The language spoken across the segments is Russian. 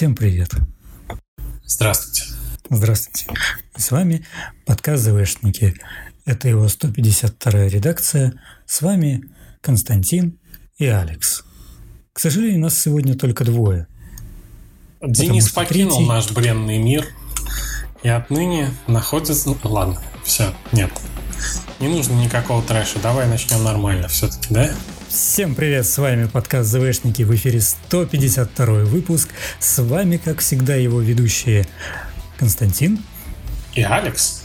Всем привет. Здравствуйте. Здравствуйте. С вами подкаст ЗВшники. Это его 152 редакция. С вами Константин и Алекс. К сожалению, нас сегодня только двое. Денис покинул третий... наш бренный мир и отныне находится... Ладно, все, нет. Не нужно никакого трэша. Давай начнем нормально все-таки, да? Всем привет, с вами подкаст ЗВшники, в эфире 152 выпуск. С вами, как всегда, его ведущие Константин и Алекс.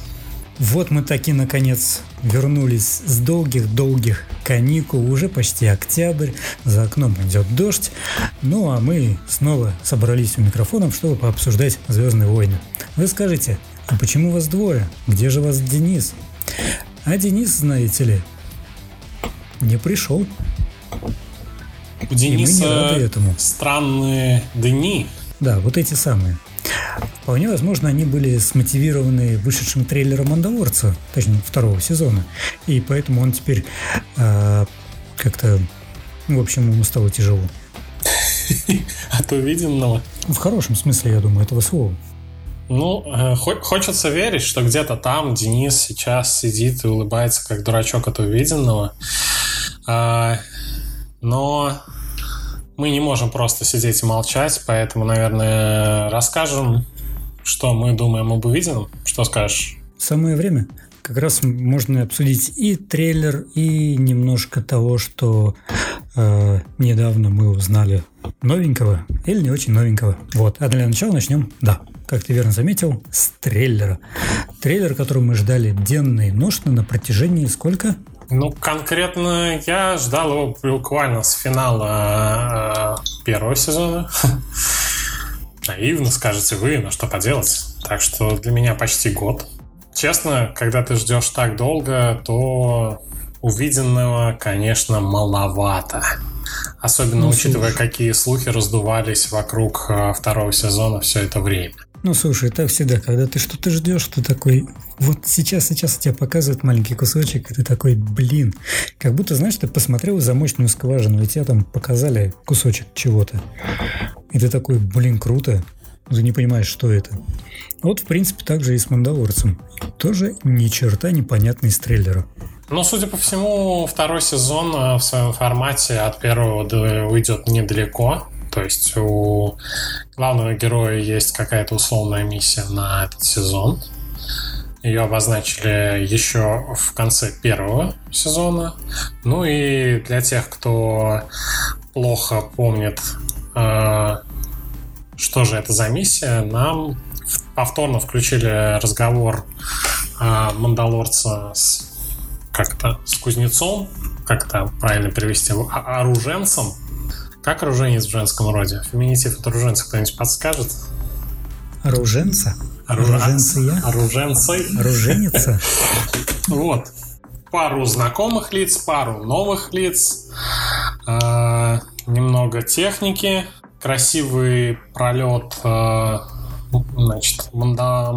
Вот мы таки наконец вернулись с долгих-долгих каникул, уже почти октябрь, за окном идет дождь, ну а мы снова собрались у микрофонов, чтобы пообсуждать «Звездные войны». Вы скажете, а почему вас двое? Где же вас Денис? А Денис, знаете ли, не пришел. У Дениса этому. странные дни. Да, вот эти самые. Вполне возможно, они были смотивированы вышедшим трейлером «Мандалорца», точнее, второго сезона. И поэтому он теперь э, как-то, в общем, ему стало тяжело. От увиденного? В хорошем смысле, я думаю, этого слова. Ну, э, хочется верить, что где-то там Денис сейчас сидит и улыбается, как дурачок от увиденного. А, но мы не можем просто сидеть и молчать, поэтому, наверное, расскажем, что мы думаем об увиденном. Что скажешь? Самое время. Как раз можно обсудить и трейлер, и немножко того, что э, недавно мы узнали новенького или не очень новенького. Вот. А для начала начнем, да, как ты верно заметил, с трейлера. Трейлер, который мы ждали денно и ношно на протяжении сколько? Ну, конкретно я ждал его буквально с финала э, первого сезона. Наивно, скажете вы, но что поделать. Так что для меня почти год. Честно, когда ты ждешь так долго, то увиденного, конечно, маловато. Особенно ну, учитывая, слушай. какие слухи раздувались вокруг э, второго сезона все это время. Ну, слушай, так всегда, когда ты что-то ждешь, ты такой, вот сейчас, сейчас тебе показывают маленький кусочек, и ты такой, блин, как будто, знаешь, ты посмотрел замочную скважину, и тебе там показали кусочек чего-то. И ты такой, блин, круто, ты не понимаешь, что это. Вот, в принципе, так же и с «Мандалорцем». Тоже ни черта непонятный из трейлера. Ну, судя по всему, второй сезон э, в своем формате от первого уйдет недалеко. То есть у главного героя есть какая-то условная миссия на этот сезон. Ее обозначили еще в конце первого сезона. Ну и для тех, кто плохо помнит, э, что же это за миссия, нам повторно включили разговор э, Мандалорца с как-то с кузнецом, как это правильно перевести, оруженцем, как оруженец в женском роде? Феминитив от оруженца кто-нибудь подскажет? Оруженца? Оруженца я? Оруженцей? Оруженица? Вот. Пару знакомых лиц, пару новых лиц, а, немного техники, красивый пролет а, значит, манда...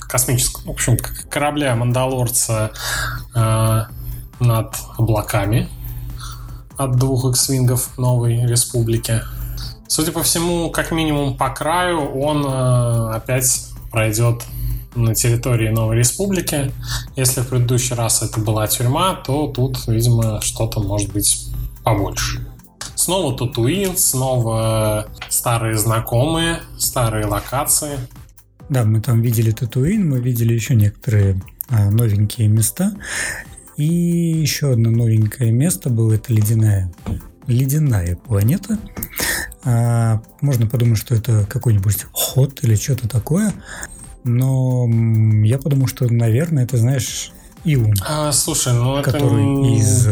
космического, в общем, корабля Мандалорца э, над облаками от двух X-вингов новой республики. Судя по всему, как минимум по краю, он э, опять пройдет на территории Новой Республики. Если в предыдущий раз это была тюрьма, то тут, видимо, что-то может быть побольше. Снова Татуин, снова старые знакомые, старые локации. Да, мы там видели Татуин, мы видели еще некоторые а, новенькие места. И еще одно новенькое место было, это ледяная, ледяная планета. А, можно подумать, что это какой-нибудь ход или что-то такое. Но я подумал, что, наверное, это, знаешь, Иум. А, слушай, ну который это... из...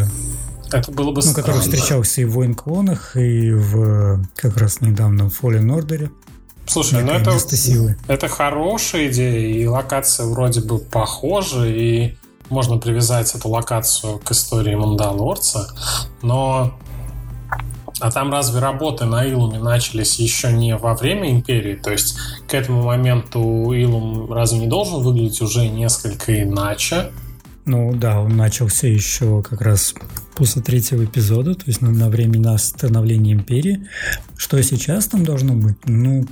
Это было бы Ну, который встречался и в Воин Клонах, и в как раз недавно в Fallen Order. Слушай, ну это, силы. это хорошая идея, и локация вроде бы похожа, и можно привязать эту локацию к истории Мандалорца, но а там разве работы на Илуме начались еще не во время Империи? То есть к этому моменту Илум разве не должен выглядеть уже несколько иначе? Ну да, он начался еще как раз после третьего эпизода, то есть на, на времена становления империи. Что сейчас там должно быть? Ну,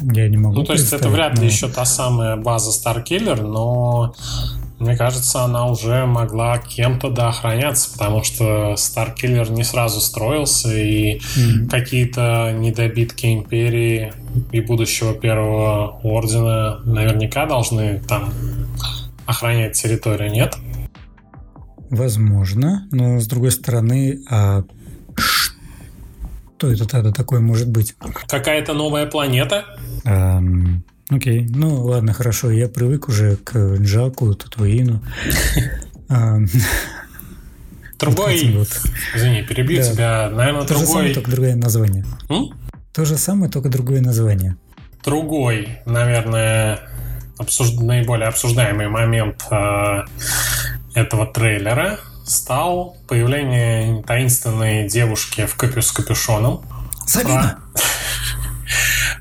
я не могу Ну, то есть это вряд ли но... еще та самая база Starkiller, но мне кажется, она уже могла кем-то доохраняться, потому что Старкиллер не сразу строился, и mm-hmm. какие-то недобитки Империи и будущего Первого Ордена наверняка должны там охранять территорию, нет? Возможно, но с другой стороны, а что это тогда такое может быть? Какая-то новая планета? Эм, окей, ну ладно, хорошо, я привык уже к Джаку, Татуину. Другой, извини, перебью тебя, наверное, То другой... же самое, только другое название. То же самое, только другое название. Другой, наверное, обсуж... наиболее обсуждаемый момент э, этого трейлера стал появление таинственной девушки в капю с капюшоном. Сабина!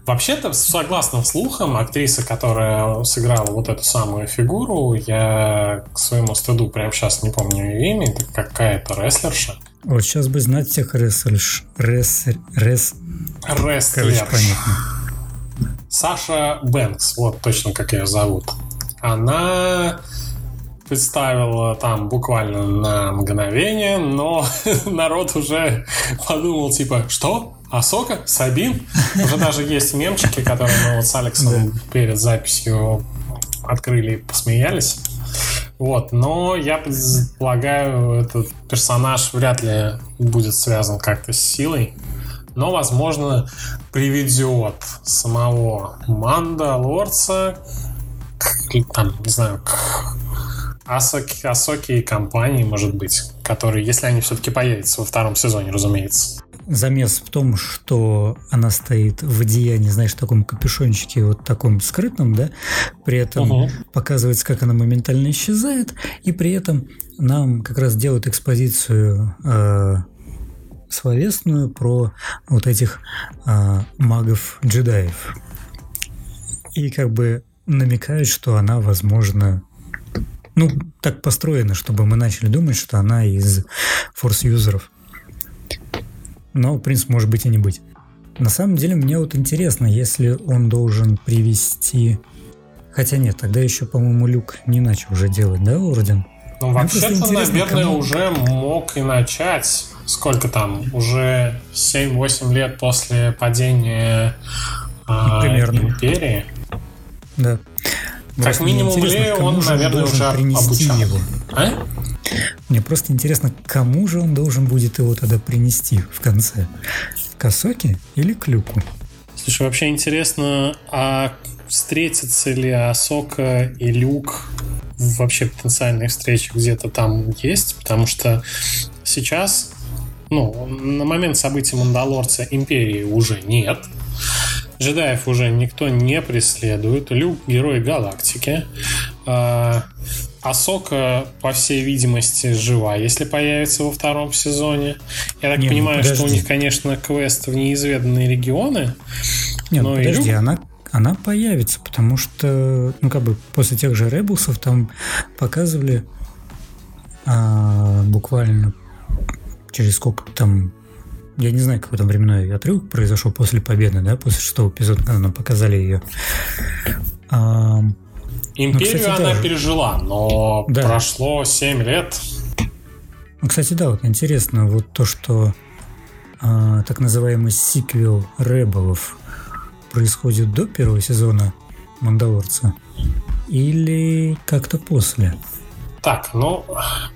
Вообще-то, согласно слухам, актриса, которая сыграла вот эту самую фигуру, я к своему стыду прямо сейчас не помню ее имя, это какая-то рестлерша. Вот сейчас бы знать всех рестлерш. Рес... Рес... Рестлерш. Короче, понятно. Саша Бэнкс, вот точно как ее зовут. Она представила там буквально на мгновение, но народ уже подумал, типа, что? Асока? Сабин? Уже даже есть мемчики, которые мы вот с Алексом перед записью открыли и посмеялись. Вот, но я предполагаю, этот персонаж вряд ли будет связан как-то с силой. Но, возможно, приведет самого Мандалорца к, там, не знаю, к Асоки, Асоки и компании, может быть, которые, если они все-таки появятся во втором сезоне, разумеется замес в том, что она стоит в одеянии, знаешь, в таком капюшончике, вот таком скрытном, да, при этом угу. показывается, как она моментально исчезает, и при этом нам как раз делают экспозицию э, словесную про вот этих э, магов-джедаев. И как бы намекают, что она, возможно, ну, так построена, чтобы мы начали думать, что она из форс-юзеров но, в принципе, может быть и не быть. На самом деле, мне вот интересно, если он должен привести... Хотя нет, тогда еще, по-моему, Люк не начал уже делать, да, Орден? Ну, вообще-то, наверное, кому... уже мог и начать. Сколько там? Уже 7-8 лет после падения э, Примерно. Империи? Да. Как Просто минимум Лео он, наверное, уже обучал. Его. А? Мне просто интересно, кому же он должен будет его тогда принести в конце? Косоки или Клюку? Слушай, вообще интересно, а встретятся ли Асока и Люк вообще потенциальные встречи где-то там есть? Потому что сейчас, ну, на момент событий Мандалорца Империи уже нет. Джедаев уже никто не преследует. Люк — герой галактики. Асока, по всей видимости, жива, если появится во втором сезоне. Я так Не, ну понимаю, ну, что у них, конечно, квест в неизведанные регионы. Нет, ну подожди, Люк... она, она появится, потому что, ну, как бы после тех же Ребусов там показывали а, буквально через сколько там я не знаю, какой там временной отрыв произошел после победы, да, после шестого эпизода, когда нам показали ее. А, Империю ну, кстати, она да. пережила, но да. прошло 7 лет. Ну, кстати, да, вот интересно, вот то, что а, так называемый сиквел Ребелов происходит до первого сезона Мандалорца или как-то после? Так, ну,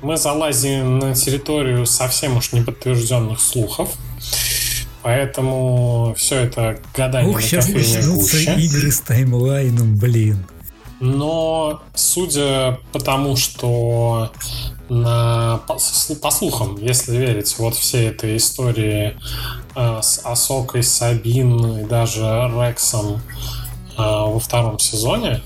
мы залазим на территорию совсем уж неподтвержденных слухов. Поэтому все это гадание на сейчас начнутся игры с таймлайном, блин. Но судя по тому, что на, по, по слухам, если верить вот всей этой истории э, с Асокой, Сабин и даже Рексом э, во втором сезоне,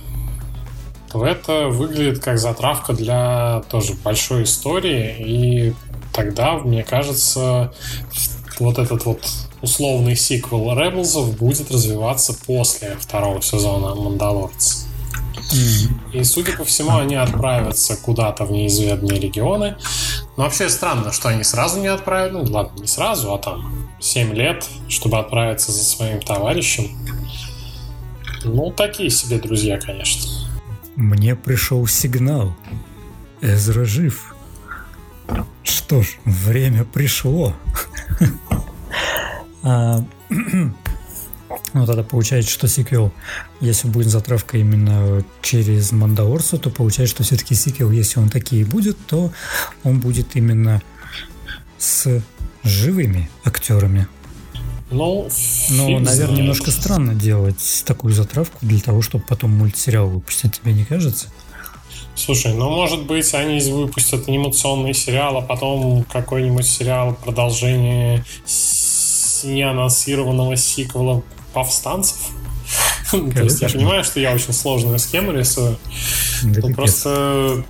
то это выглядит как затравка для тоже большой истории. И тогда, мне кажется, вот этот вот условный сиквел Rebels будет развиваться после второго сезона Мандалорца. И, судя по всему, они отправятся куда-то в неизведанные регионы. Но вообще странно, что они сразу не отправили. Ну, ладно, не сразу, а там 7 лет, чтобы отправиться за своим товарищем. Ну, такие себе друзья, конечно. Мне пришел сигнал. Эзра жив. Что ж, время пришло. Ну, тогда получается, что сиквел, если будет затравка именно через Мандалорца, то получается, что все-таки сиквел, если он такие будет, то он будет именно с живыми актерами. Ну, Но, наверное, немножко странно делать такую затравку для того, чтобы потом мультсериал выпустить, тебе не кажется? Слушай, ну может быть они выпустят анимационный сериал, а потом какой-нибудь сериал продолжение неанонсированного сиквела повстанцев. То есть я понимаю, что я очень сложную схему рисую. Просто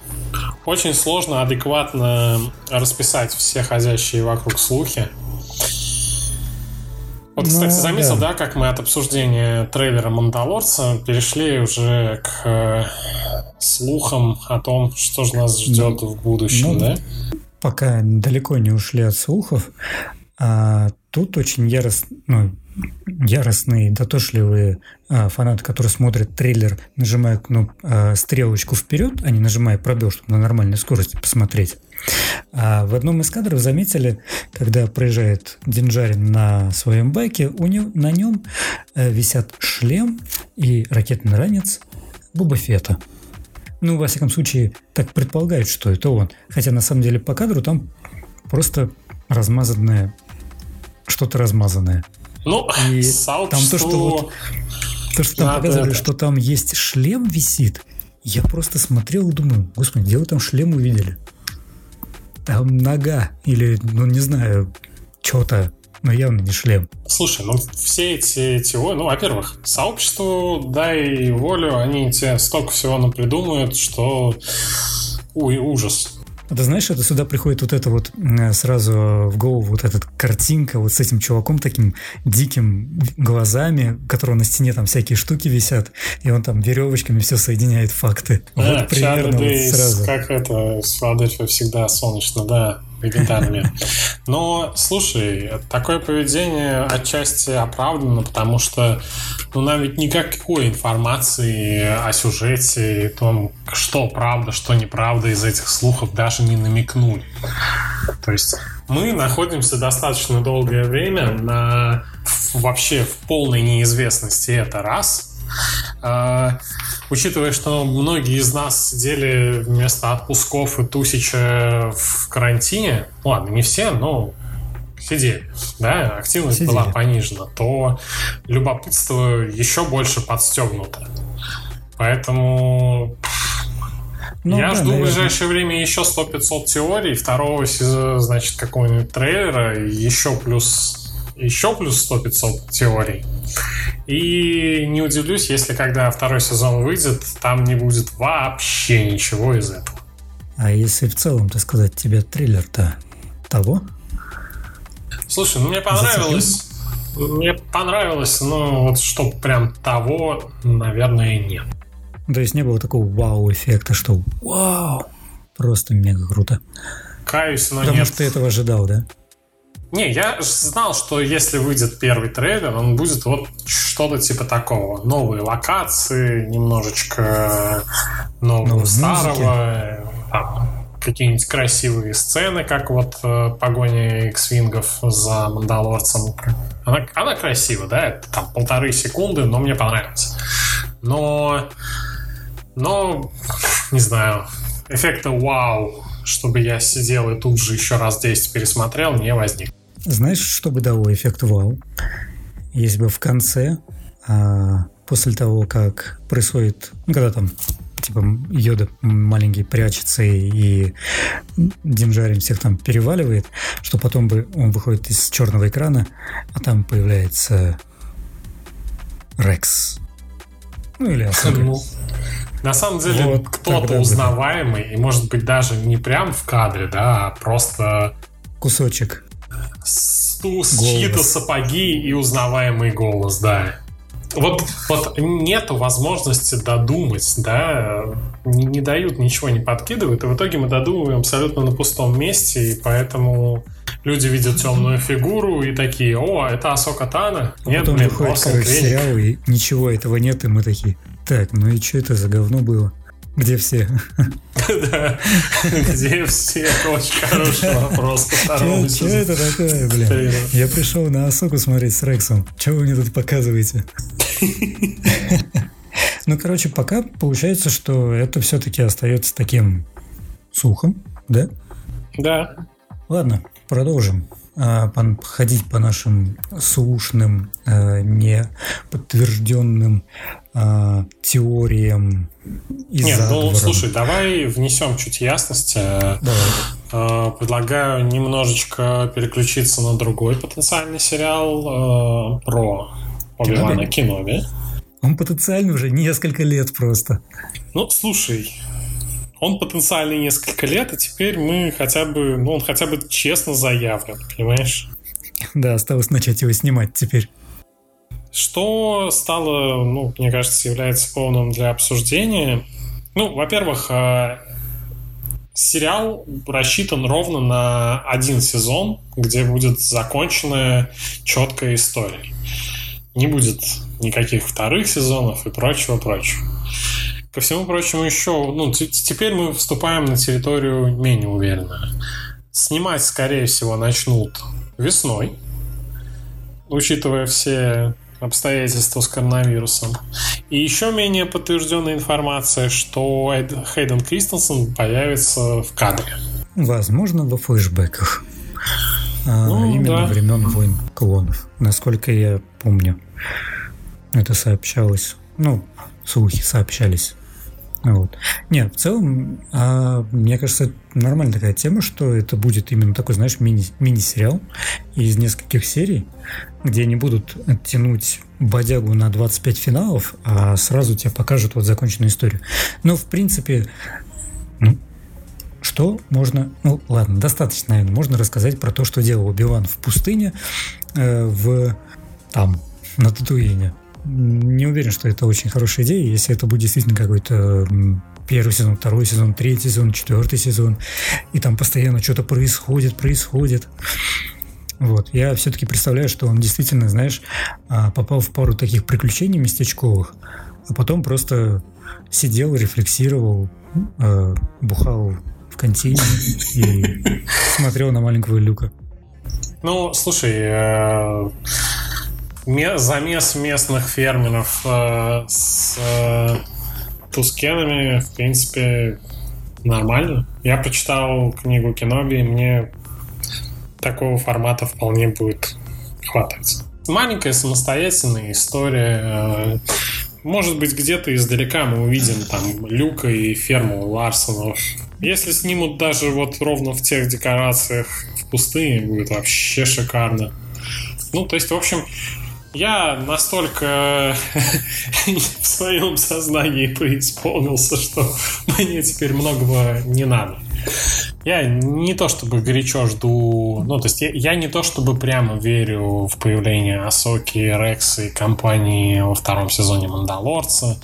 очень сложно адекватно расписать все ходящие вокруг слухи. Вот, ну, кстати, заметил, да. как мы от обсуждения трейлера Мандалорца перешли уже к э, слухам о том, что же нас ждет ну, в будущем, ну, да? Пока далеко не ушли от слухов, а тут очень яростно, ну, яростные, дотошливые а, фанаты, которые смотрят трейлер, нажимая кнопку, а, стрелочку вперед, а не нажимая пробел, чтобы на нормальной скорости посмотреть. А в одном из кадров заметили, когда проезжает Динджарин на своем байке, у него, на нем э, висят шлем и ракетный ранец Боба Фета. Ну, во всяком случае, так предполагают, что это он. Хотя на самом деле по кадру там просто размазанное что-то размазанное. Ну, и там то, что вот, то, что там показывали, это. что там есть шлем висит, я просто смотрел и думаю, господи, где вы там шлем увидели? Там нога или, ну не знаю, что-то, но явно не шлем. Слушай, ну все эти теории, ну, во-первых, сообществу дай волю, они тебе столько всего напридумают, что Ой, ужас. А ты знаешь, это сюда приходит вот это вот сразу в голову вот эта картинка вот с этим чуваком таким диким глазами, у которого на стене там всякие штуки висят, и он там веревочками все соединяет факты. Да, вот примерно вот сразу. Как это, Филадельфия всегда солнечно, да легендарными. Но, слушай, такое поведение отчасти оправдано, потому что ну, нам ведь никакой информации о сюжете и том, что правда, что неправда из этих слухов даже не намекнули. То есть мы находимся достаточно долгое время на вообще в полной неизвестности это раз – а, учитывая, что многие из нас сидели вместо отпусков и тусича в карантине, ладно, не все, но сидели, да, активность сидели. была понижена, то любопытство еще больше подстегнуто. Поэтому ну, я да, жду наверное. в ближайшее время еще 100-500 теорий, второго сезона, значит, какого-нибудь трейлера, еще плюс еще плюс 100-500 теорий. И не удивлюсь, если когда второй сезон выйдет, там не будет вообще ничего из этого. А если в целом-то сказать тебе триллер-то того? Слушай, ну мне понравилось. Мне понравилось, но вот что прям того, наверное, нет. То есть не было такого вау-эффекта, что вау, просто мега круто. Каюсь, но Потому нет. что ты этого ожидал, да? Не, я знал, что если выйдет первый трейлер, он будет вот что-то типа такого. Новые локации, немножечко нового Новой старого, там, какие-нибудь красивые сцены, как вот э, погоня X-вингов за Мандалорцем. Она, она красива, да, это там полторы секунды, но мне понравилось. Но, но, не знаю, эффекта вау, чтобы я сидел и тут же еще раз 10 пересмотрел, не возник. Знаешь, что бы дало эффект вау? Если бы в конце, а, после того, как происходит, ну, когда там типа Йода маленький прячется и, и Динжарин всех там переваливает, что потом бы он выходит из черного экрана, а там появляется Рекс. Ну или Асука. Ну, на самом деле вот кто-то узнаваемый, и может быть даже не прям в кадре, да, а просто кусочек чьи-то сапоги и узнаваемый голос, да. вот, вот нету возможности додумать, да, не, не дают ничего, не подкидывают, и в итоге мы додумываем абсолютно на пустом месте, и поэтому люди видят темную фигуру и такие, о, это Асока Тана? А нет, потом блин, выходит, короче, сериал, и ничего этого нет, и мы такие, так, ну и что это за говно было? Где все? Да, где все? Очень хороший вопрос. Что это такое, блин? Я пришел на Асоку смотреть с Рексом. Что вы мне тут показываете? Ну, короче, пока получается, что это все-таки остается таким сухом, да? Да. Ладно, продолжим а, ходить по нашим слушным, а, не подтвержденным а, теориям Нет, ну слушай, давай внесем чуть ясности. Давай. Предлагаю немножечко переключиться на другой потенциальный сериал про Оби-Вана Кеноби. Он потенциально уже несколько лет просто. Ну, слушай, он потенциально несколько лет, и теперь мы хотя бы, ну, он хотя бы честно заявлен, понимаешь? Да, осталось начать его снимать теперь. Что стало, ну, мне кажется, является полным для обсуждения. Ну, во-первых, э, сериал рассчитан ровно на один сезон, где будет законченная четкая история не будет никаких вторых сезонов и прочего-прочего. Ко всему прочему еще, ну, теперь мы вступаем на территорию менее уверенную. Снимать, скорее всего, начнут весной, учитывая все обстоятельства с коронавирусом. И еще менее подтвержденная информация, что Хейден Кристенсен появится в кадре. Возможно, во флешбеках. А, ну, именно да. времен войн клонов, насколько я помню. Это сообщалось, ну, слухи сообщались. Вот. Нет, в целом, а, мне кажется, нормальная такая тема, что это будет именно такой, знаешь, мини- мини-сериал из нескольких серий, где они будут тянуть бодягу на 25 финалов, а сразу тебе покажут вот законченную историю. Но, в принципе, ну, что можно... Ну, ладно, достаточно, наверное, можно рассказать про то, что делал Убиван в пустыне, э, в... там, на Татуине. Не уверен, что это очень хорошая идея, если это будет действительно какой-то первый сезон, второй сезон, третий сезон, четвертый сезон, и там постоянно что-то происходит, происходит. Вот. Я все-таки представляю, что он действительно, знаешь, а, попал в пару таких приключений местечковых, а потом просто сидел, рефлексировал, а, бухал в контине и смотрел на маленького Люка. Ну, слушай, э, замес местных фермеров э, с э, тускенами, в принципе, нормально. Я прочитал книгу Киноби, и мне такого формата вполне будет хватать. Маленькая самостоятельная история. Э, может быть, где-то издалека мы увидим там Люка и ферму Ларсонов. Если снимут даже вот ровно в тех декорациях в пустыне, будет вообще шикарно. Ну, то есть, в общем, я настолько в своем сознании преисполнился, что мне теперь многого не надо. Я не то чтобы горячо жду, ну, то есть я, я не то чтобы прямо верю в появление Асоки, Рекса и компании во втором сезоне Мандалорца.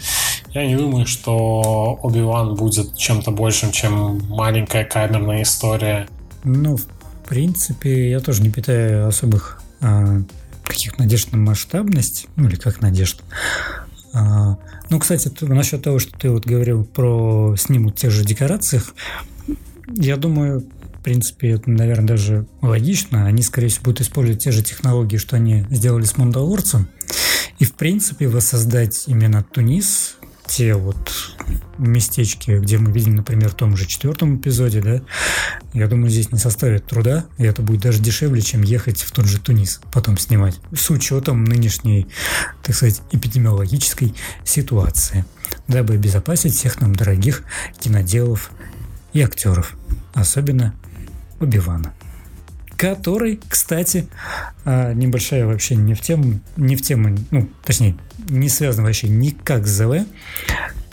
Я не думаю, что Оби-Ван будет чем-то большим, чем маленькая камерная история. Ну, в принципе, я тоже не питаю особых а, каких надежд на масштабность, ну или как надежд. А, ну, кстати, насчет того, что ты вот говорил про снимут тех же декорациях, я думаю, в принципе, это, наверное, даже логично. Они, скорее всего, будут использовать те же технологии, что они сделали с Мандалорцем. И, в принципе, воссоздать именно Тунис те вот местечки, где мы видим, например, в том же четвертом эпизоде, да, я думаю, здесь не составит труда, и это будет даже дешевле, чем ехать в тот же Тунис, потом снимать, с учетом нынешней, так сказать, эпидемиологической ситуации, дабы обезопасить всех нам дорогих киноделов и актеров, особенно Убивана который, кстати, а, небольшая вообще не в тему, не в тему, ну, точнее, не связан вообще никак с ЗВ.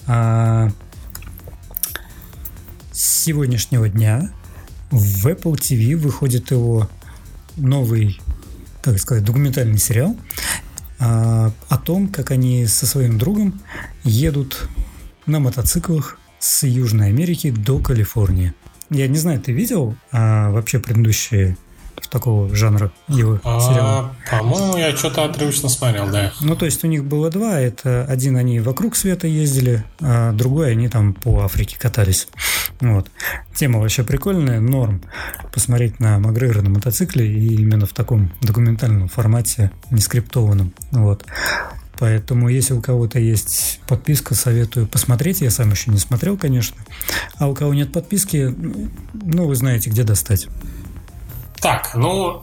А, с сегодняшнего дня в Apple TV выходит его новый, как сказать, документальный сериал а, о том, как они со своим другом едут на мотоциклах с Южной Америки до Калифорнии. Я не знаю, ты видел а, вообще предыдущие такого жанра его а, сериала? По-моему, я что-то отрывочно смотрел, да. Ну, то есть у них было два. Это один они вокруг света ездили, а другой они там по Африке катались. Вот. Тема вообще прикольная, норм. Посмотреть на Макгрегора на мотоцикле и именно в таком документальном формате, не скриптованном. Вот. Поэтому, если у кого-то есть подписка, советую посмотреть. Я сам еще не смотрел, конечно. А у кого нет подписки, ну, вы знаете, где достать. Так, ну,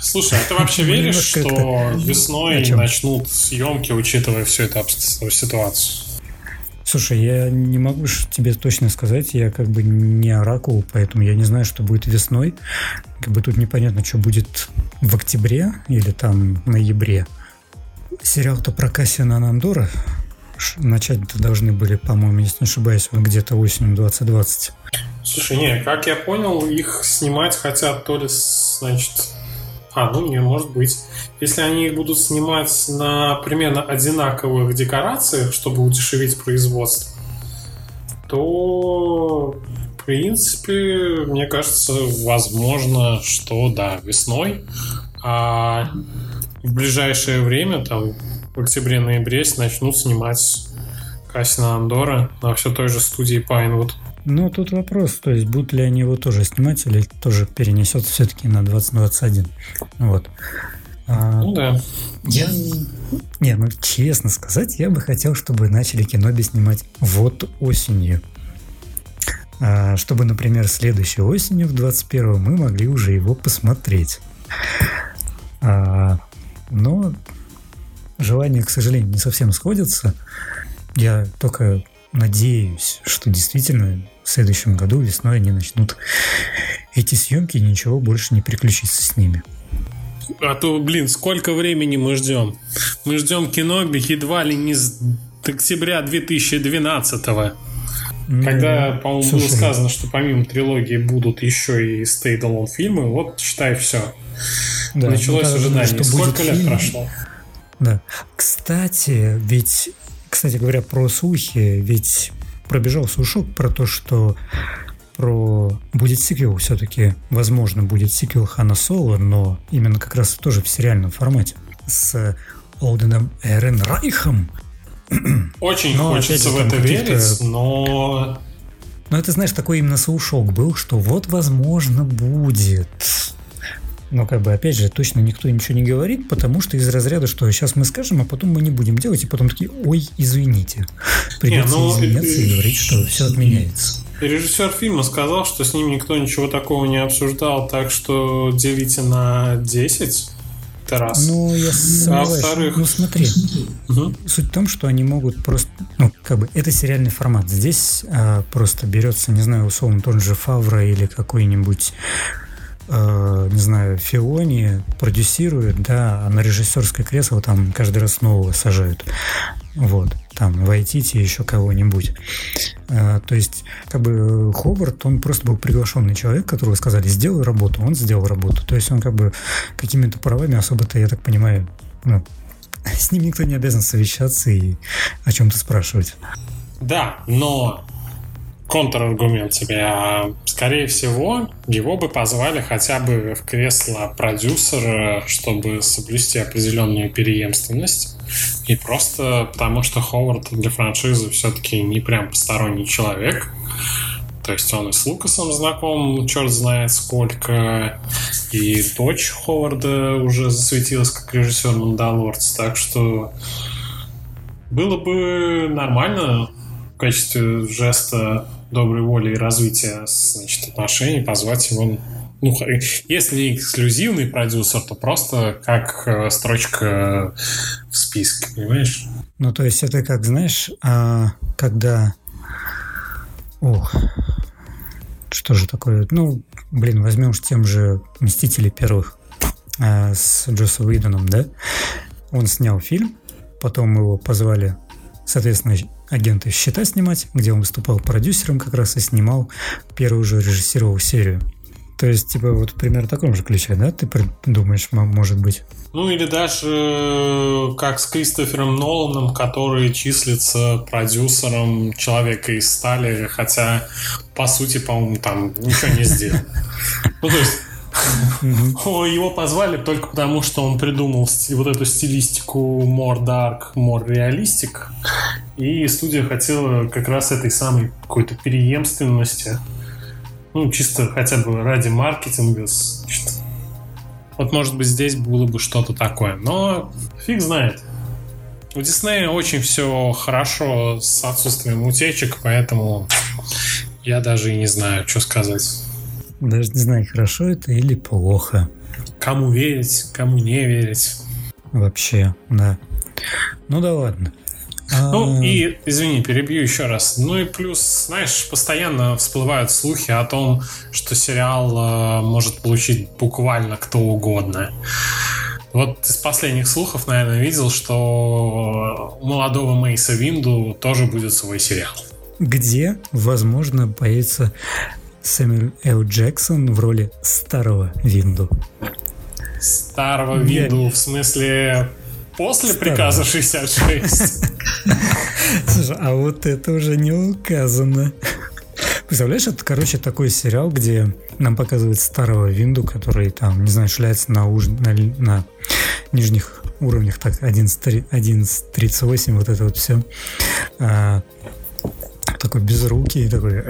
слушай, а ты вообще веришь, что весной начнут съемки, учитывая всю эту ситуацию? Слушай, я не могу тебе точно сказать, я как бы не оракул, поэтому я не знаю, что будет весной. Как бы тут непонятно, что будет в октябре или там ноябре. Сериал-то про Кассиана Нандора начать должны были, по-моему, если не ошибаюсь, где-то осенью 2020. Слушай, не, как я понял, их снимать хотят то ли, значит... А, ну не, может быть. Если они их будут снимать на примерно одинаковых декорациях, чтобы удешевить производство, то, в принципе, мне кажется, возможно, что да, весной. А в ближайшее время, там, в октябре-ноябре, начнут снимать Кассина Андора на все той же студии Пайнвуд. Ну, тут вопрос, то есть будут ли они его тоже снимать или тоже перенесет все-таки на 2021. Вот. А, ну да. Я... Не, ну честно сказать, я бы хотел, чтобы начали киноби снимать вот осенью. А, чтобы, например, следующей осенью в 21 мы могли уже его посмотреть. А, но желания, к сожалению, не совсем сходятся. Я только надеюсь, что действительно в следующем году весной они начнут эти съемки, и ничего больше не приключится с ними. А то, блин, сколько времени мы ждем? Мы ждем Киноби едва ли не с октября 2012 -го. Ну, Когда, по-моему, было сказано, что помимо трилогии будут еще и стейдалон фильмы, вот считай все. Да, Началось ожидание. Сколько лет фильм? прошло? Да. Кстати, ведь, кстати говоря, про слухи, ведь пробежал слушок про то, что про будет сиквел все-таки, возможно, будет сиквел Хана Соло, но именно как раз тоже в сериальном формате с Олденом Эрен Райхом. Очень но, хочется в это верить, но... Но это, знаешь, такой именно слушок был, что вот, возможно, будет. Но как бы опять же точно никто ничего не говорит, потому что из разряда, что сейчас мы скажем, а потом мы не будем делать, и потом такие, ой, извините. Придется не, ну, извиняться и говорить, что все отменяется. Rежиссер фильма сказал, что с ним никто ничего такого не обсуждал, так что делите на 10 раз. Ну, я сомневаюсь. А во-вторых... Ну, смотри. Угу. Суть в том, что они могут просто... Ну, как бы, это сериальный формат. Здесь а, просто берется, не знаю, условно, тот же Фавра или какой-нибудь э, не знаю, Филони продюсирует, да, а на режиссерское кресло там каждый раз нового сажают. Вот, там, Вайтити еще кого-нибудь. Э, то есть, как бы Ховард, он просто был приглашенный человек, которого сказали, сделай работу, он сделал работу. То есть он как бы какими-то правами особо-то, я так понимаю, ну, с ним никто не обязан совещаться и о чем-то спрашивать. Да, но контраргумент тебе. А, скорее всего, его бы позвали хотя бы в кресло продюсера, чтобы соблюсти определенную преемственность. И просто потому, что Ховард для франшизы все-таки не прям посторонний человек. То есть он и с Лукасом знаком, черт знает сколько. И дочь Ховарда уже засветилась как режиссер Мандалорца. Так что было бы нормально в качестве жеста доброй воли и развития значит, отношений позвать его ну, если не эксклюзивный продюсер, то просто как э, строчка в списке, понимаешь? Ну, то есть это как, знаешь, а, когда... Ох, что же такое? Ну, блин, возьмем уж тем же «Мстители первых» а, с Джосом Уидоном, да? Он снял фильм, потом его позвали, соответственно, агенты «Счета» снимать, где он выступал продюсером как раз и снимал первую же режиссировал серию. То есть, типа, вот примерно в таком же ключе, да, ты думаешь, может быть? Ну, или даже э, как с Кристофером Ноланом, который числится продюсером «Человека из стали», хотя, по сути, по-моему, там ничего не сделал. Ну, то есть, его позвали только потому, что он придумал вот эту стилистику more dark, more realistic. И студия хотела как раз этой самой какой-то преемственности. Ну, чисто хотя бы ради маркетинга. Вот, может быть, здесь было бы что-то такое. Но фиг знает. У Диснея очень все хорошо с отсутствием утечек, поэтому я даже и не знаю, что сказать. Даже не знаю, хорошо это или плохо. Кому верить, кому не верить. Вообще, да. Ну да ладно. Ну а. и, извини, перебью еще раз. Ну и плюс, знаешь, постоянно всплывают слухи о том, что сериал э, может получить буквально кто угодно. Вот из последних слухов, наверное, видел, что у молодого Мейса Винду тоже будет свой сериал. Где, возможно, появится Сэмюэл Л. Джексон в роли старого Винду. Старого Винду, в смысле после Старого. приказа 66. Слушай, а вот это уже не указано. Представляешь, это, короче, такой сериал, где нам показывают старого Винду, который там, не знаю, шляется на, уж... на, на нижних уровнях, так, 11.38, вот это вот все. А, такой безрукий, такой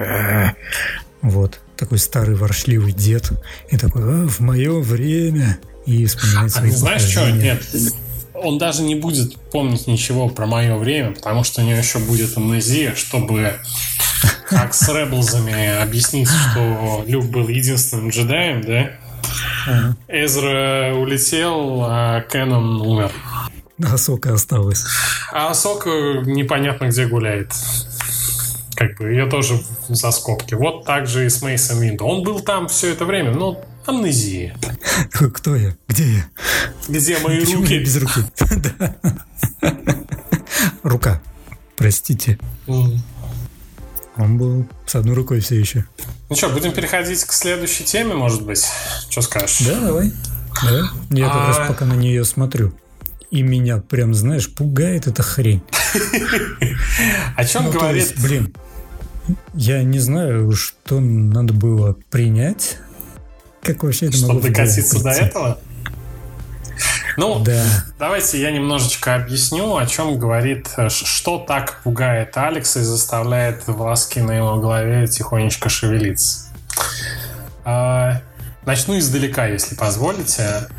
вот. Такой старый воршливый дед. И такой, а, в мое время. И вспоминает свои а знаешь что? Нет. Он даже не будет помнить ничего про мое время, потому что у него еще будет амнезия, чтобы как с Реблзами объяснить, что Люк был единственным джедаем, да? Ага. Эзра улетел, а Кэнон умер. А Сока осталась. А Сока непонятно где гуляет как бы ее тоже за скобки. Вот так же и с Мейсом Виндо. Он был там все это время, но амнезия. Кто я? Где я? Где мои Почему руки? Я без руки. Рука. Простите. Он был с одной рукой все еще. Ну что, будем переходить к следующей теме, может быть? Что скажешь? Да, давай. Да. Я как раз а. пока на нее смотрю. И меня прям, знаешь, пугает эта хрень. О чем ну, говорит? Блин, я не знаю, что надо было принять. Как вообще это Чтобы докатиться до этого? Ну, да. давайте я немножечко объясню, о чем говорит, э, что так пугает Алекса и заставляет волоски на его голове тихонечко шевелиться. А, начну издалека, если позволите.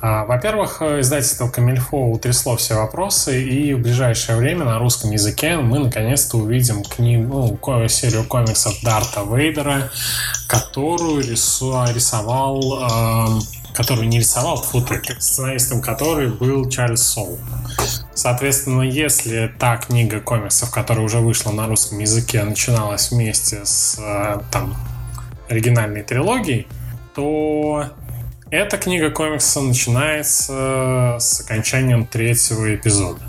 А, во-первых, издательство Камильфо утрясло все вопросы, и в ближайшее время на русском языке мы наконец-то увидим книгу, ну, серию комиксов Дарта Вейдера, которую рису, рисовал, э, которую не рисовал, фу сценаристом который был Чарльз Соул. Соответственно, если та книга комиксов, которая уже вышла на русском языке, начиналась вместе с э, там, оригинальной трилогией, то эта книга комикса начинается с окончанием третьего эпизода.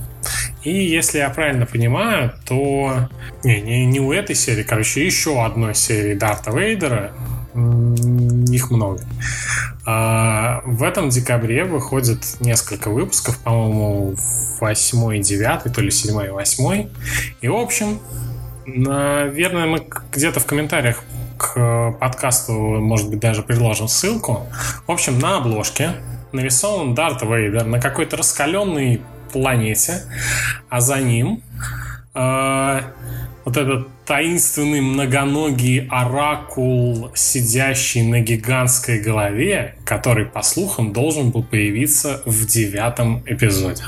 И если я правильно понимаю, то не, не, не у этой серии, короче, еще одной серии Дарта Вейдера, их много. А в этом декабре выходит несколько выпусков, по-моему, 8 и 9, то ли 7 и 8. И, в общем, наверное, мы где-то в комментариях к подкасту, может быть, даже предложим ссылку. В общем, на обложке нарисован Дарт Вейдер на какой-то раскаленной планете, а за ним э, вот этот таинственный многоногий оракул, сидящий на гигантской голове, который, по слухам, должен был появиться в девятом эпизоде.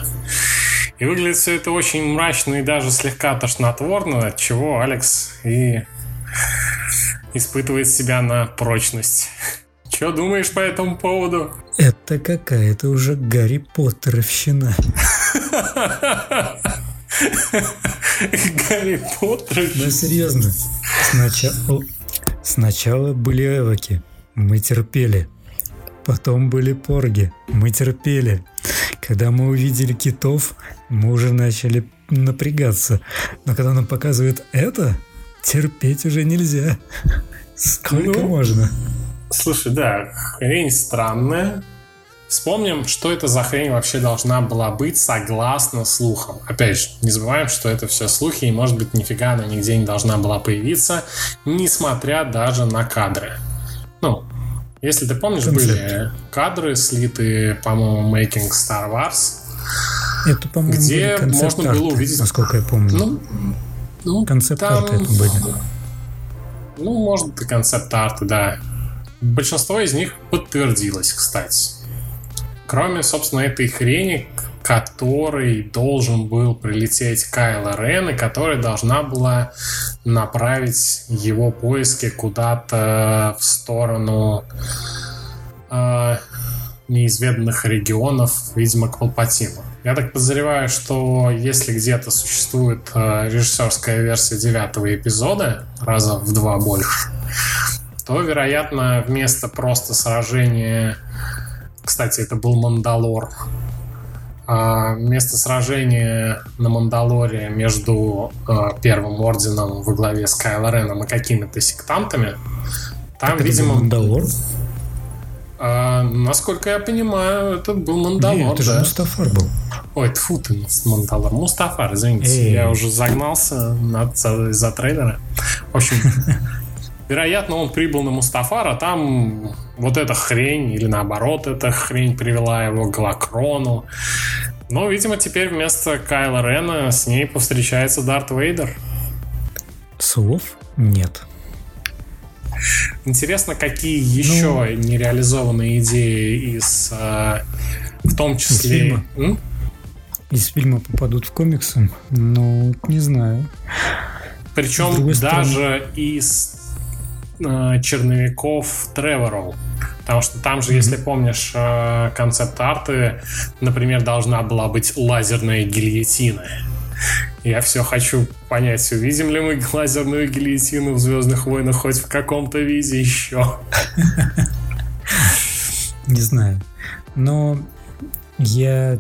И выглядит все это очень мрачно и даже слегка тошнотворно, от чего Алекс и испытывает себя на прочность. Что думаешь по этому поводу? Это какая-то уже Гарри Поттеровщина. Гарри Поттер. Да серьезно. Сначала, сначала были эвоки. Мы терпели. Потом были порги. Мы терпели. Когда мы увидели китов, мы уже начали напрягаться. Но когда нам показывают это, терпеть уже нельзя. Сколько ну, можно? Слушай, да, хрень странная. Вспомним, что это за хрень вообще должна была быть согласно слухам. Опять же, не забываем, что это все слухи, и, может быть, нифига она нигде не должна была появиться, несмотря даже на кадры. Ну, если ты помнишь, Концепт. были кадры слиты, по-моему, Making Star Wars, это, по-моему, где можно было увидеть... Насколько я помню. Ну, ну концепт-арты это были. Ну, может быть, концепт-арты, да. Большинство из них подтвердилось, кстати. Кроме, собственно, этой хрени, который должен был прилететь Кайла Рен, и которая должна была направить его поиски куда-то в сторону э, неизведанных регионов, видимо, к Палпатину. Я так подозреваю, что если где-то существует э, режиссерская версия девятого эпизода, раза в два больше, то, вероятно, вместо просто сражения... Кстати, это был Мандалор. А вместо сражения на Мандалоре между э, Первым Орденом во главе с Кайло Реном и какими-то сектантами, там, так видимо... Мандалор? А, насколько я понимаю, это был Мандалор, Нет, это да? же Мустафар был. Ой, тьфу ты, Мандалор. Мустафар, извините. Эй. Я уже загнался из-за трейлера. В общем, Вероятно, он прибыл на Мустафар, а там вот эта хрень, или наоборот, эта хрень привела его к Галакрону. Но, видимо, теперь вместо Кайла Рена с ней повстречается Дарт Вейдер. Слов нет. Интересно, какие еще ну, нереализованные идеи из, э, в том числе... Из фильма? М? из фильма попадут в комиксы? Ну, не знаю. Причем даже стороны... из э, черновиков Треворол. Потому что там же, если помнишь, э, концепт-арты, например, должна была быть лазерная гильотина. Я все хочу понять, увидим ли мы лазерную гильотину в Звездных войнах хоть в каком-то виде еще. Не знаю. Но я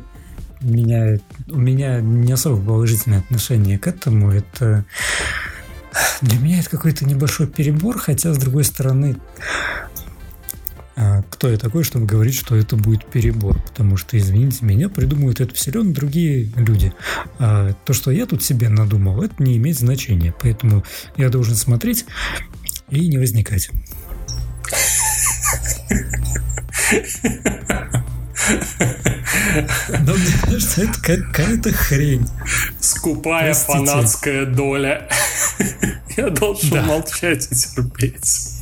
меня, у меня не особо положительное отношение к этому. Это для меня это какой-то небольшой перебор, хотя, с другой стороны, кто я такой, чтобы говорить, что это будет перебор? Потому что, извините меня, придумывают это все равно другие люди. А то, что я тут себе надумал, это не имеет значения. Поэтому я должен смотреть и не возникать. Но мне кажется, это какая-то хрень. Скупая Простите. фанатская доля. Я должен да. молчать и терпеть.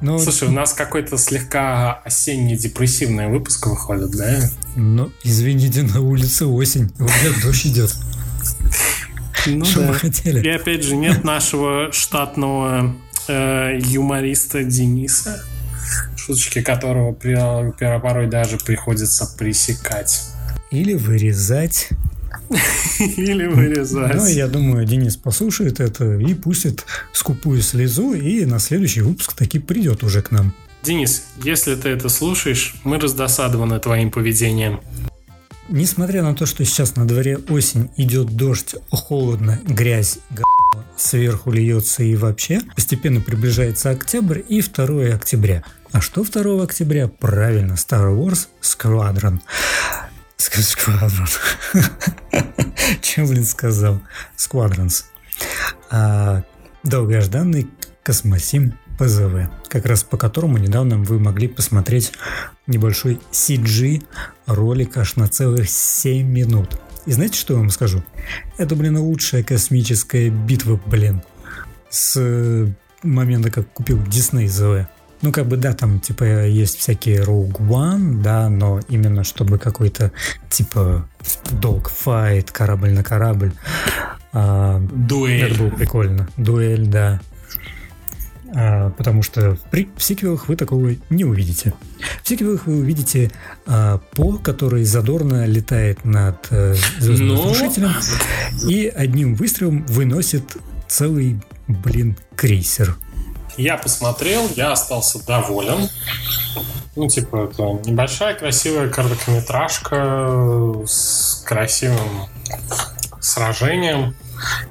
Ну, Слушай, у нас какой-то слегка осенне-депрессивный выпуск выходит, да? Ну, извините, на улице осень. У меня дождь идет. Ну, Что да. вы хотели? И опять же, нет нашего штатного э, юмориста Дениса шуточки которого порой даже приходится пресекать. Или вырезать. Или вырезать. Ну, я думаю, Денис послушает это и пустит скупую слезу, и на следующий выпуск таки придет уже к нам. Денис, если ты это слушаешь, мы раздосадованы твоим поведением. Несмотря на то, что сейчас на дворе осень, идет дождь, холодно, грязь, г***, сверху льется и вообще, постепенно приближается октябрь и 2 октября – а что 2 октября? Правильно, Star Wars Squadron. Squadron. Чем, блин, сказал? Squadrons. А, долгожданный космосим ПЗВ, как раз по которому недавно вы могли посмотреть небольшой CG ролик аж на целых 7 минут. И знаете, что я вам скажу? Это, блин, лучшая космическая битва, блин, с момента, как купил Disney ZV. Ну, как бы, да, там, типа, есть всякие Rogue One, да, но именно чтобы какой-то, типа, dogfight, корабль на корабль. А, Дуэль. Это было прикольно. Дуэль, да. А, потому что в, при, в сиквелах вы такого не увидите. В сиквелах вы увидите а, По, который задорно летает над а, звездным но... разрушителем и одним выстрелом выносит целый, блин, крейсер. Я посмотрел, я остался доволен. Ну, типа, это небольшая красивая короткометражка с красивым сражением.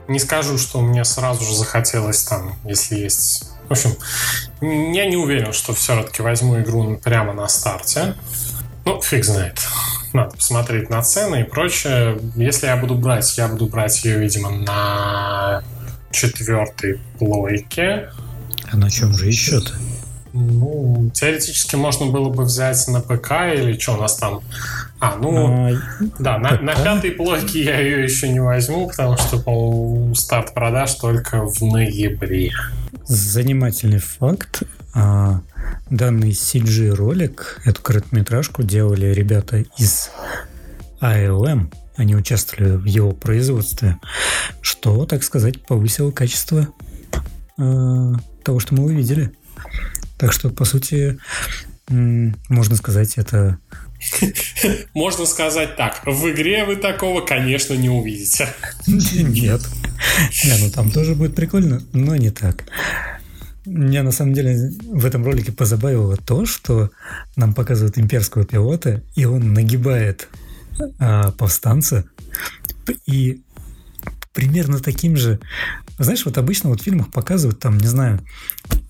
Не скажу, что мне сразу же захотелось там, если есть... В общем, я не уверен, что все-таки возьму игру прямо на старте. Ну, фиг знает. Надо посмотреть на цены и прочее. Если я буду брать, я буду брать ее, видимо, на четвертой плойке. А на чем же еще-то? Ну, теоретически можно было бы взять на ПК или что у нас там. А, ну, а, да, на, на пятой плойке я ее еще не возьму, потому что, по старт продаж только в ноябре. Занимательный факт. А, данный CG-ролик, эту короткометражку делали ребята из ALM. Они участвовали в его производстве, что, так сказать, повысило качество э, того, что мы увидели. Так что, по сути, можно сказать, это... Можно сказать так. В игре вы такого, конечно, не увидите. Нет. Не, ну там тоже будет прикольно, но не так. Меня на самом деле в этом ролике позабавило то, что нам показывают имперского пилота, и он нагибает а, повстанца, и примерно таким же знаешь, вот обычно вот в фильмах показывают, там, не знаю,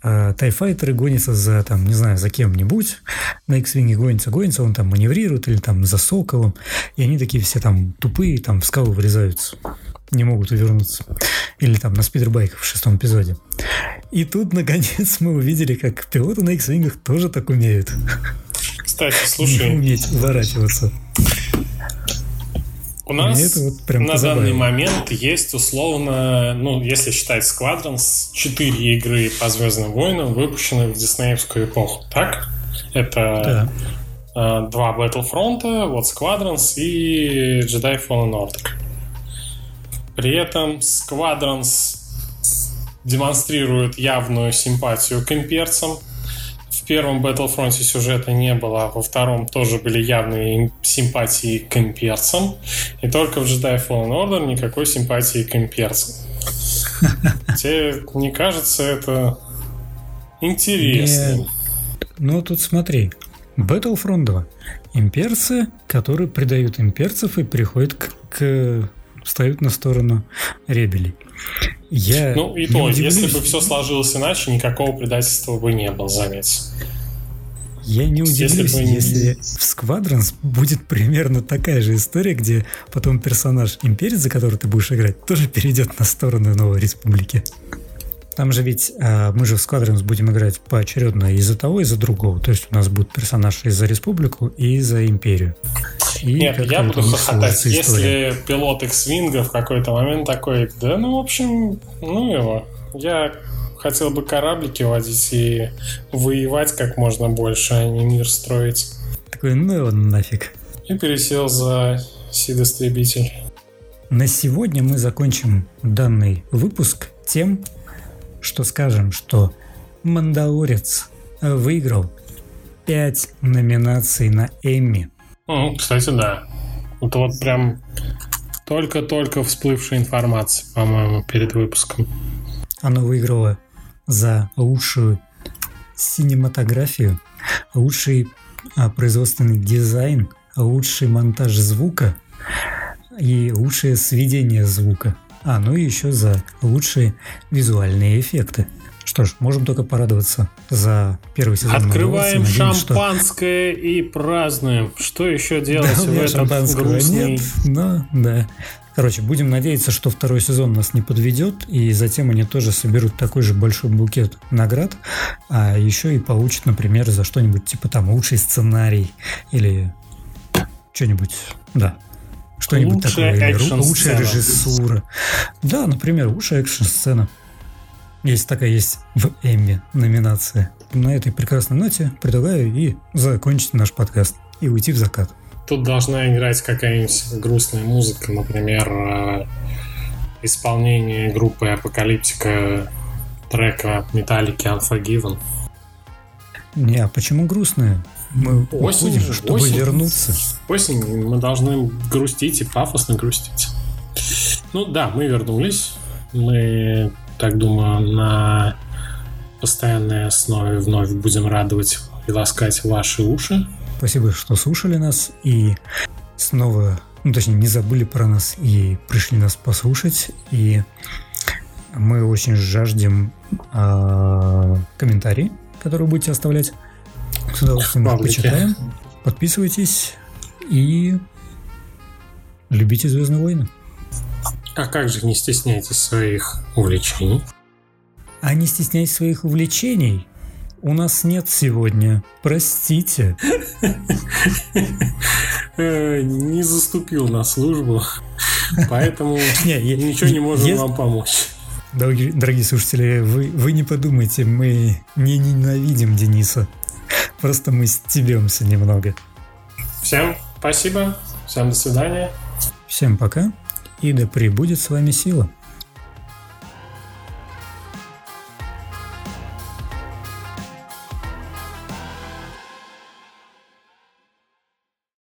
э, тайфайтеры гонятся за, там, не знаю, за кем-нибудь, на X-Wing гонится, гонится, он там маневрирует или там за Соколом, и они такие все там тупые, там в скалу врезаются, не могут увернуться. Или там на спидербайках в шестом эпизоде. И тут, наконец, мы увидели, как пилоты на X-Wing тоже так умеют. Кстати, слушай. Уметь уворачиваться. У нас вот прям на данный момент есть условно, ну, если считать Squadrons, 4 игры по Звездным войнам, выпущенных в диснеевскую эпоху, так? Это да. э, два Battlefront, вот Squadrons и Jedi Fallen Order. При этом Squadrons демонстрирует явную симпатию к имперцам, первом Battlefront сюжета не было, а во втором тоже были явные симпатии к имперцам. И только в Jedi Fallen Order никакой симпатии к имперцам. Тебе не кажется это интересным? Ну, тут смотри. Battlefront 2. Имперцы, которые предают имперцев и приходят к, к встают на сторону ребелей. Я ну и то, удивлюсь. если бы все сложилось иначе, никакого предательства бы не было, заметь. Я не удивлюсь, если, если в Squadrons будет примерно такая же история, где потом персонаж Имперец, за который ты будешь играть, тоже перейдет на сторону Новой Республики. Там же ведь э, мы же в Squadrons будем играть поочередно из-за того, и из-за другого. То есть у нас будет персонаж и за Республику, и за Империю. И Нет, я буду хохотать, если пилот X-Wing в какой-то момент такой, да ну, в общем, ну его. Я хотел бы кораблики водить и воевать как можно больше, а не мир строить. Такой, ну его нафиг. И пересел за Сид-истребитель. На сегодня мы закончим данный выпуск тем, что скажем, что «Мандалорец» выиграл 5 номинаций на Эмми. Ну, кстати, да. Это вот прям только-только всплывшая информация, по-моему, перед выпуском. Оно выиграло за лучшую синематографию, лучший а, производственный дизайн, лучший монтаж звука и лучшее сведение звука. А, ну и еще за лучшие визуальные эффекты. Что ж, можем только порадоваться за первый сезон. Открываем Надеюсь, шампанское что... и празднуем. Что еще делать да, в этом грустный... Нет, но да. Короче, будем надеяться, что второй сезон нас не подведет, и затем они тоже соберут такой же большой букет наград, а еще и получат, например, за что-нибудь типа там лучший сценарий или что-нибудь, да, что-нибудь такое, или лучшая режиссура. Да, например, лучшая экшн-сцена. Есть такая есть в Эмми номинация. На этой прекрасной ноте предлагаю и закончить наш подкаст и уйти в закат. Тут должна играть какая-нибудь грустная музыка, например, э, исполнение группы Апокалиптика трека Металлики Unforgiven. Не, а почему грустная? Мы осень, уходим, чтобы осень, вернуться. Осень мы должны грустить и пафосно грустить. Ну да, мы вернулись. Мы, так думаю, на постоянной основе вновь будем радовать и ласкать ваши уши. Спасибо, что слушали нас. И снова ну, точнее, не забыли про нас и пришли нас послушать. И мы очень жаждем э, комментарии, которые будете оставлять. С удовольствием почитаем. Подписывайтесь и любите Звездные войны. А как же не стесняйтесь своих увлечений? А не стесняйтесь своих увлечений. У нас нет сегодня. Простите. Э, не заступил на службу, поэтому ничего не можем вам помочь. Дорогие, дорогие слушатели, вы, вы не подумайте, мы не ненавидим Дениса. Просто мы стебемся немного. Всем спасибо, всем до свидания. Всем пока, и да пребудет с вами сила.